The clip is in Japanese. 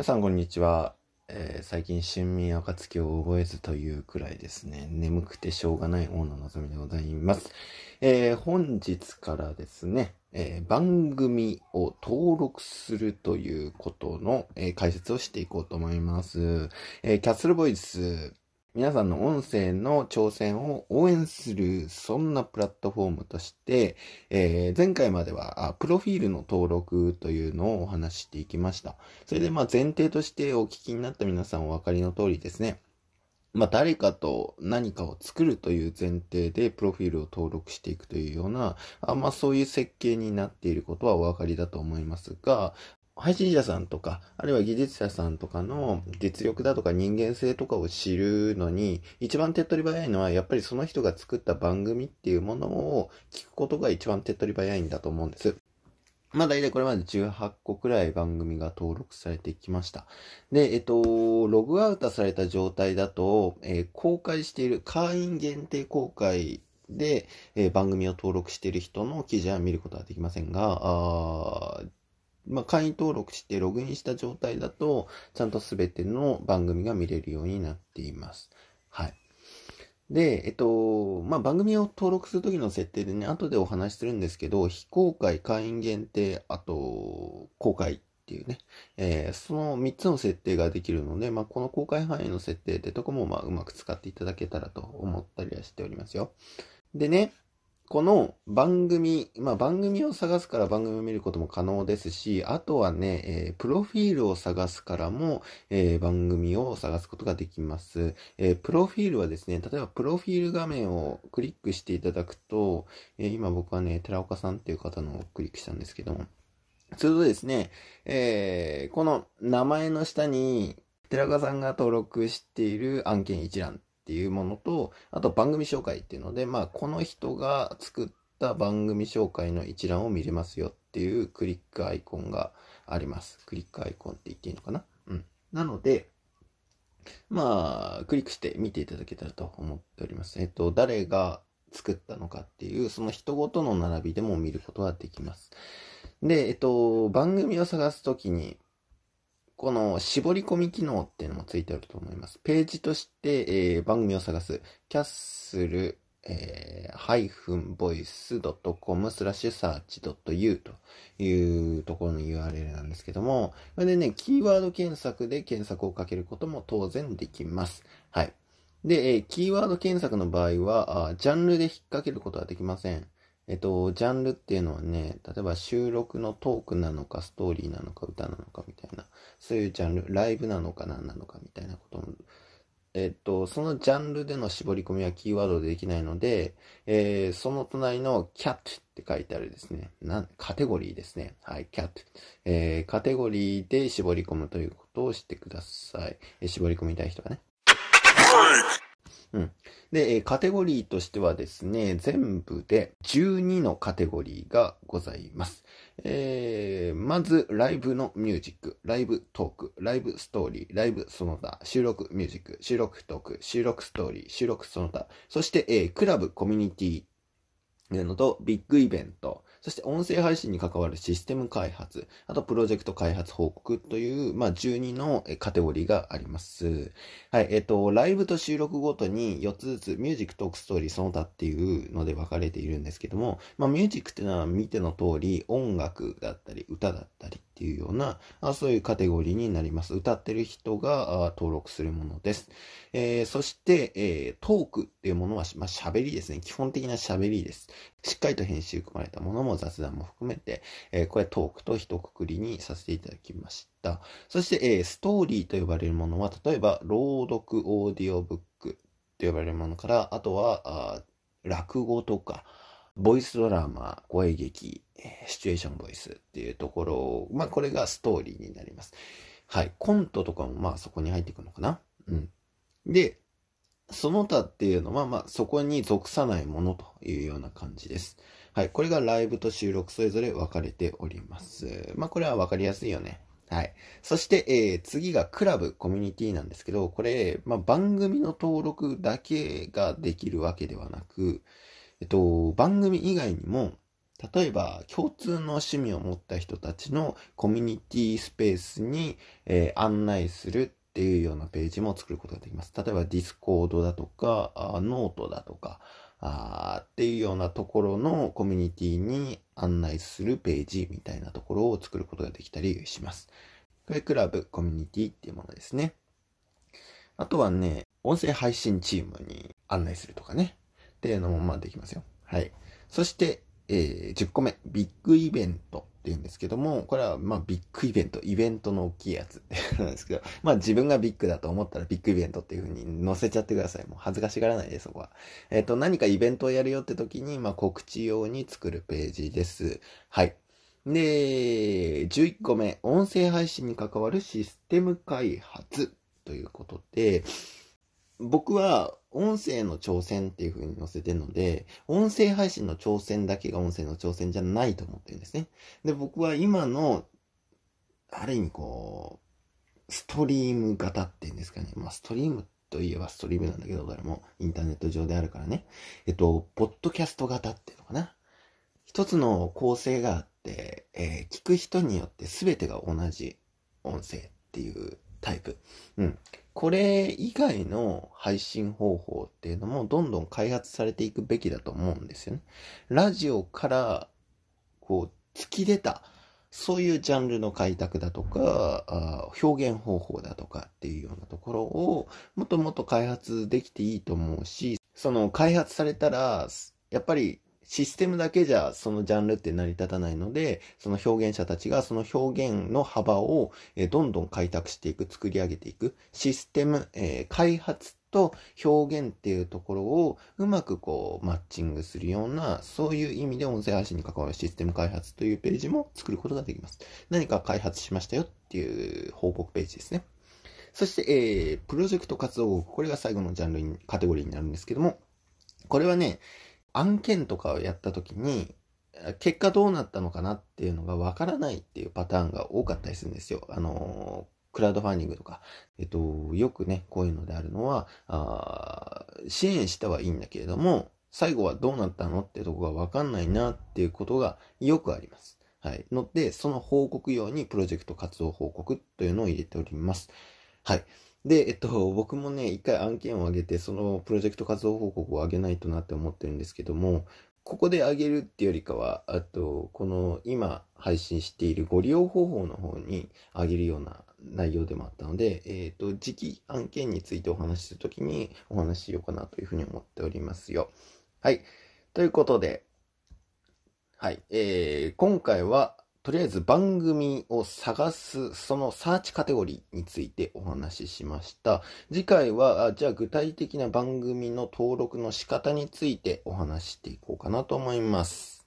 皆さんこんにちは。えー最近春眠暁を覚えずというくらいですね、眠くてしょうがない大野望みでございます。えー本日からですね、えー番組を登録するということの、え解説をしていこうと思います。えキャッスルボイス、皆さんの音声の挑戦を応援する、そんなプラットフォームとして、えー前回まではプロフィールの登録というのをお話ししていきました。それでまあ前提としてお聞きになった皆さんお分かりの通りですね。まあ誰かと何かを作るという前提でプロフィールを登録していくというような、あまあそういう設計になっていることはお分かりだと思いますが、配信者さんとか、あるいは技術者さんとかの実力だとか人間性とかを知るのに、一番手っ取り早いのは、やっぱりその人が作った番組っていうものを聞くことが一番手っ取り早いんだと思うんです。まあ大体これまで18個くらい番組が登録されてきました。で、えっと、ログアウトされた状態だと、えー公開している会員限定公開で、えー番組を登録している人の記事は見ることはできませんが、まあ、会員登録してログインした状態だと、ちゃんとすべての番組が見れるようになっています。はい。で、えっと、まあ、番組を登録するときの設定でね、後でお話しするんですけど、非公開、会員限定、あと、公開っていうね、えーその3つの設定ができるので、まあ、この公開範囲の設定ってとこも、まあ、うまく使っていただけたらと思ったりはしておりますよ。でね、この番組、まあ番組を探すから番組を見ることも可能ですし、あとはね、えープロフィールを探すからも、えー番組を探すことができます。えープロフィールはですね、例えばプロフィール画面をクリックしていただくと、え今僕はね、寺岡さんっていう方のをクリックしたんですけども、するとですね、えこの名前の下に、寺岡さんが登録している案件一覧っていうものと、あと番組紹介っていうので、まあ、この人が作った番組紹介の一覧を見れますよっていうクリックアイコンがあります。クリックアイコンって言っていいのかな？うん。なので、まあ、クリックして見ていただけたらと思っております。えっと、誰が作ったのかっていう、その人ごとの並びでも見ることができます。で、えっと、番組を探すときに、この絞り込み機能っていうのもついてあると思います。ページとして、えー番組を探す、キャッスル、えー、ハイフンボイス .com スラッシュサーチ .u というところの URL なんですけども、これでね、キーワード検索で検索をかけることも当然できます。はい。で、えーキーワード検索の場合は、あジャンルで引っ掛けることはできません。えっと、ジャンルっていうのはね、例えば収録のトークなのか、ストーリーなのか、歌なのかみたいな、そういうジャンル、ライブなのか何なのかみたいなことも、えっと、そのジャンルでの絞り込みはキーワードでできないので、えーその隣の cat って書いてあるですね、なんカテゴリーですね。はい、cat。えーカテゴリーで絞り込むということをしてください。えー絞り込みたい人がね。うん。で、カテゴリーとしてはですね、全部で12のカテゴリーがございます。えー、まず、ライブのミュージック、ライブトーク、ライブストーリー、ライブその他、収録ミュージック、収録トーク、収録ストーリー、収録その他、そして、えークラブ、コミュニティ、というのと、ビッグイベント、そして音声配信に関わるシステム開発、あとプロジェクト開発報告という、まあ、12のカテゴリーがあります。はい、えっ、と、ライブと収録ごとに4つずつ、ミュージック、トーク、ストーリー、その他っていうので分かれているんですけども、まあ、ミュージックっていうのは見ての通り、音楽だったり、歌だったりっていうような、あそういうカテゴリーになります。歌ってる人が登録するものです。えーそして、えートークっていうものは、まあ、喋りですね。基本的な喋りです。しっかりと編集組まれたものも雑談も含めて、えーこれトークと一括りにさせていただきました。そして、えーストーリーと呼ばれるものは、例えば、朗読オーディオブックと呼ばれるものから、あとは、落語とか、ボイスドラマ、声劇、シチュエーションボイスっていうところを、まあ、これがストーリーになります。はい。コントとかも、まあ、そこに入ってくるのかな？うん。で、その他っていうのは、まあ、そこに属さないものというような感じです。はい。これがライブと収録それぞれ分かれております。まあ、これは分かりやすいよね。はい。そして、えー次がクラブ、コミュニティなんですけど、これ、まあ、番組の登録だけができるわけではなく、えっと、番組以外にも、例えば、共通の趣味を持った人たちのコミュニティスペースに、えー、案内するっていうようなページも作ることができます。例えば、 Discordだとか、ノートだとか、あっていうようなところのコミュニティに案内するページみたいなところを作ることができたりします。これ、クラブ、コミュニティっていうものですね。あとはね、音声配信チームに案内するとかね。っていうのもまあできますよ。はい。そして、えー、10個目、ビッグイベントって言うんですけども、これはまあビッグイベント、イベントの大きいやつなんですけど、まあ自分がビッグだと思ったらビッグイベントっていう風に載せちゃってください。もう恥ずかしがらないで、そこは。えっ、ー、と、何かイベントをやるよって時に、まあ告知用に作るページです。はい。で、11個目、音声配信に関わるシステム開発ということで、僕は音声の挑戦っていう風に載せてるので、音声配信の挑戦だけが音声の挑戦じゃないと思ってるんですね。で、僕は今の、ある意味こう、ストリーム型っていうんですかね。まあ、ストリームといえばストリームなんだけど、誰もインターネット上であるからね。えっと、ポッドキャスト型っていうのかな。一つの構成があって、えー、聞く人によって全てが同じ音声っていうタイプ。うん。これ以外の配信方法っていうのもどんどん開発されていくべきだと思うんですよね。ラジオからこう突き出たそういうジャンルの開拓だとか、表現方法だとかっていうようなところをもっともっと開発できていいと思うし、その開発されたら、やっぱりシステムだけじゃそのジャンルって成り立たないので、その表現者たちがその表現の幅をどんどん開拓していく、作り上げていく、システム、えー、開発と表現っていうところをうまくこうマッチングするような、そういう意味で音声配信に関わるシステム開発というページも作ることができます。何か開発しましたよっていう報告ページですね。そして、えー、プロジェクト活動これが最後のジャンルに、カテゴリーになるんですけども、これはね、案件とかをやった時に、結果どうなったのかなっていうのがわからないっていうパターンが多かったりするんですよ。あの、クラウドファンディングとか、えっと、よくね、こういうのであるのは、あ支援したはいいんだけれども、最後はどうなったのってとこがわかんないなっていうことがよくあります。はい。ので、その報告用にプロジェクト活動報告というのを入れております。はい。で、えっと、僕もね、一回案件を上げて、そのプロジェクト活動報告を上げないとなって思ってるんですけども、ここで上げるっていうよりかは、あと、この今配信しているご利用方法の方に上げるような内容でもあったので、えっ、と、時期案件についてお話しするときにお話ししようかなというふうに思っておりますよ。はい。ということで、はい。えー、今回は、とりあえず番組を探す、そのサーチカテゴリーについてお話ししました。次回は、じゃあ具体的な番組の登録の仕方についてお話していこうかなと思います。